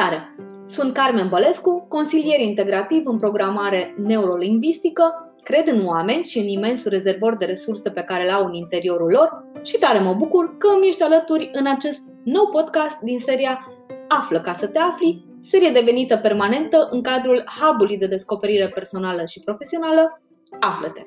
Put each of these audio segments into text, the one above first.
Salutare! Sunt Carmen Bălescu, consilier integrativ în programare neurolingvistică, cred în oameni și în imensul rezervor de resurse pe care le au în interiorul lor și tare mă bucur că îmi ești alături în acest nou podcast din seria Află ca să te afli, serie devenită permanentă în cadrul hub de descoperire personală și profesională Află-te!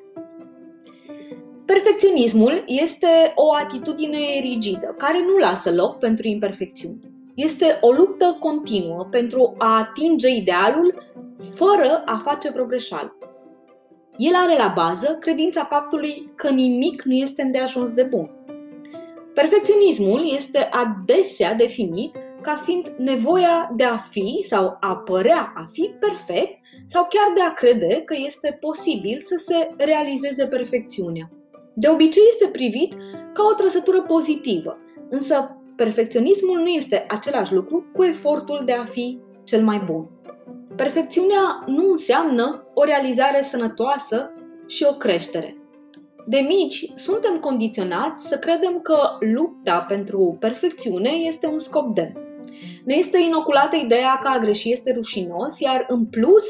Perfecționismul este o atitudine rigidă care nu lasă loc pentru imperfecțiuni. Este o luptă continuă pentru a atinge idealul fără a face vreo greșeală. El are la bază credința faptului că nimic nu este îndeajuns de bun. Perfecționismul este adesea definit ca fiind nevoia de a fi sau a părea a fi perfect sau chiar de a crede că este posibil să se realizeze perfecțiunea. De obicei este privit ca o trăsătură pozitivă, însă perfecționismul nu este același lucru cu efortul de a fi cel mai bun. Perfecțiunea nu înseamnă o realizare sănătoasă și o creștere. De mici, suntem condiționați să credem că lupta pentru perfecțiune este un scop demn. Ne este inoculată ideea că a greși este rușinos, iar în plus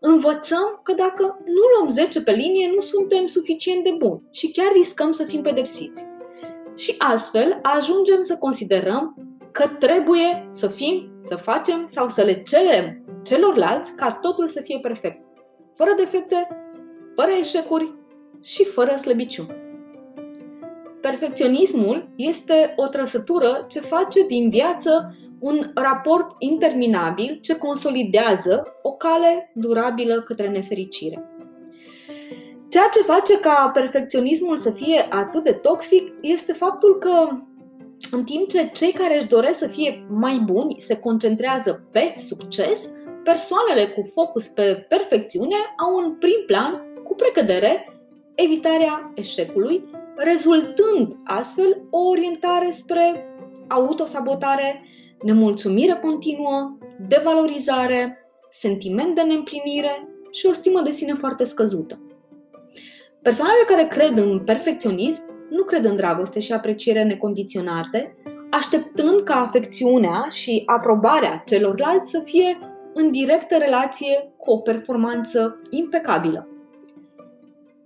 învățăm că dacă nu luăm 10 pe linie, nu suntem suficient de buni și chiar riscăm să fim pedepsiți și astfel ajungem să considerăm că trebuie să fim, să facem sau să le cerem celorlalți ca totul să fie perfect, fără defecte, fără eșecuri și fără slăbiciuni. Perfecționismul este o trăsătură ce face din viață un raport interminabil ce consolidează o cale durabilă către nefericire. Ceea ce face ca perfecționismul să fie atât de toxic este faptul că în timp ce cei care își doresc să fie mai buni se concentrează pe succes, persoanele cu focus pe perfecțiune au în prim plan, cu precădere, evitarea eșecului, rezultând astfel o orientare spre autosabotare, nemulțumire continuă, devalorizare, sentiment de neîmplinire și o stimă de sine foarte scăzută. Persoanele care cred în perfecționism nu cred în dragoste și apreciere necondiționate, așteptând ca afecțiunea și aprobarea celorlalți să fie în directă relație cu o performanță impecabilă.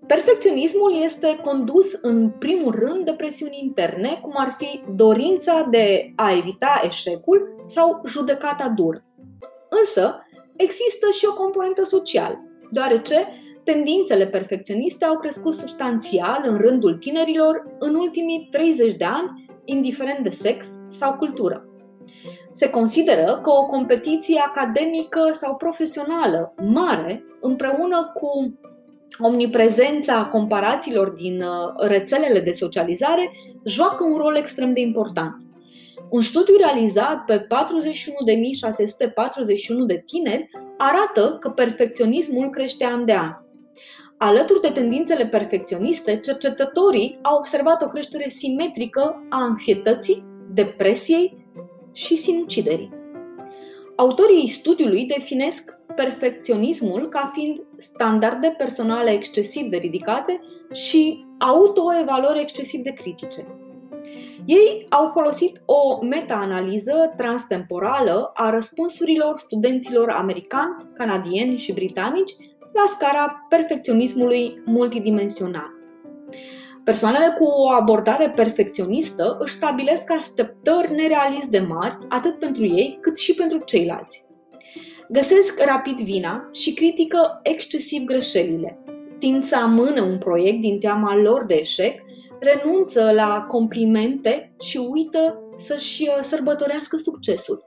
Perfecționismul este condus în primul rând de presiuni interne, cum ar fi dorința de a evita eșecul sau judecata dur. Însă, există și o componentă socială, deoarece tendințele perfecționiste au crescut substanțial în rândul tinerilor în ultimii 30 de ani, indiferent de sex sau cultură. Se consideră că o competiție academică sau profesională mare, împreună cu omniprezența comparațiilor din uh, rețelele de socializare, joacă un rol extrem de important. Un studiu realizat pe 41.641 de tineri arată că perfecționismul crește an de an. Alături de tendințele perfecționiste, cercetătorii au observat o creștere simetrică a anxietății, depresiei și sinuciderii. Autorii studiului definesc perfecționismul ca fiind standarde personale excesiv de ridicate și autoevaluări excesiv de critice. Ei au folosit o meta-analiză transtemporală a răspunsurilor studenților americani, canadieni și britanici la scara perfecționismului multidimensional. Persoanele cu o abordare perfecționistă își stabilesc așteptări nerealist de mari, atât pentru ei cât și pentru ceilalți. Găsesc rapid vina și critică excesiv greșelile. Tind să amână un proiect din teama lor de eșec, renunță la complimente și uită să-și uh, sărbătorească succesul.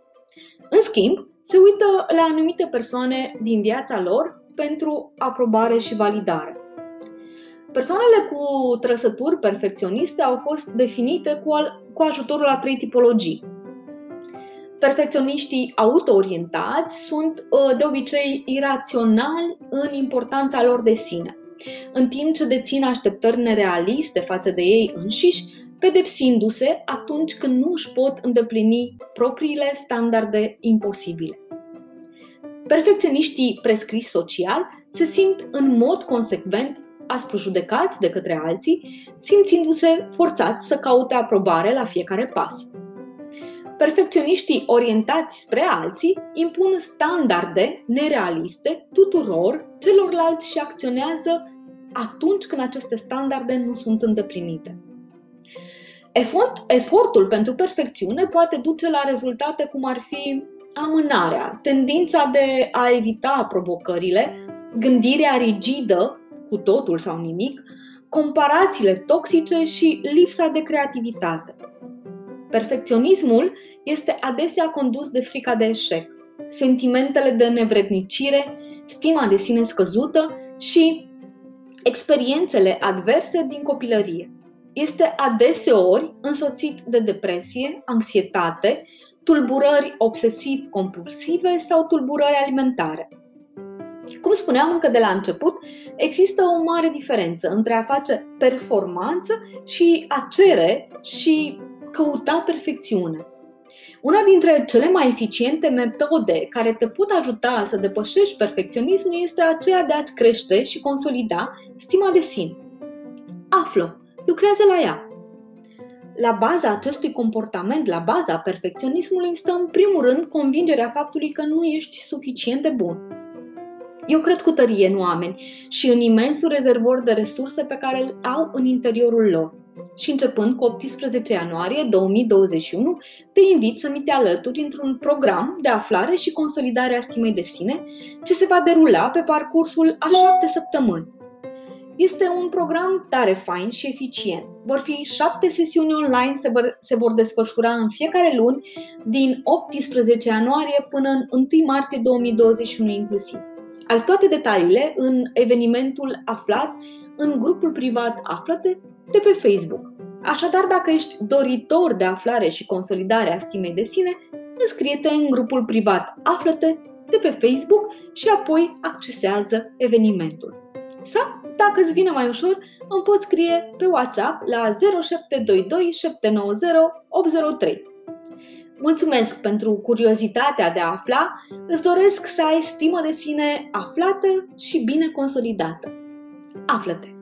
În schimb, se uită la anumite persoane din viața lor pentru aprobare și validare. Persoanele cu trăsături perfecționiste au fost definite cu, al, cu ajutorul a trei tipologii. Perfecționiștii autoorientați sunt ă, de obicei iraționali în importanța lor de sine, în timp ce dețin așteptări nerealiste față de ei înșiși, pedepsindu-se atunci când nu își pot îndeplini propriile standarde imposibile. Perfecționiștii prescriși social se simt în mod consecvent aspru judecați de către alții, simțindu-se forțați să caute aprobare la fiecare pas. Perfecționiștii orientați spre alții impun standarde nerealiste tuturor celorlalți și acționează atunci când aceste standarde nu sunt îndeplinite. Efort, efortul pentru perfecțiune poate duce la rezultate cum ar fi amânarea, tendința de a evita provocările, gândirea rigidă, cu totul sau nimic, comparațiile toxice și lipsa de creativitate. Perfecționismul este adesea condus de frica de eșec, sentimentele de nevrednicire, stima de sine scăzută și experiențele adverse din copilărie. Este adeseori însoțit de depresie, anxietate, tulburări obsesiv-compulsive sau tulburări alimentare. Cum spuneam încă de la început, există o mare diferență între a face performanță și a cere și căuta perfecțiune. Una dintre cele mai eficiente metode care te pot ajuta să depășești perfecționismul este aceea de a-ți crește și consolida stima de sine. Află, lucrează la ea. La baza acestui comportament, la baza perfecționismului, stă în primul rând convingerea faptului că nu ești suficient de bun. Eu cred cu tărie în oameni și în imensul rezervor de resurse pe care îl au în interiorul lor și începând cu 18 ianuarie 2021, te invit să mi te alături într-un program de aflare și consolidare a stimei de sine ce se va derula pe parcursul a șapte săptămâni. Este un program tare fain și eficient. Vor fi șapte sesiuni online, se vor, se vor desfășura în fiecare luni, din 18 ianuarie până în 1 martie 2021 inclusiv. Ai toate detaliile în evenimentul aflat în grupul privat Aflate de pe Facebook. Așadar, dacă ești doritor de aflare și consolidare a stimei de sine, înscrie-te în grupul privat Află-te de pe Facebook și apoi accesează evenimentul. Sau, dacă îți vine mai ușor, îmi poți scrie pe WhatsApp la 0722 790 803. Mulțumesc pentru curiozitatea de a afla, îți doresc să ai stimă de sine aflată și bine consolidată. Află-te!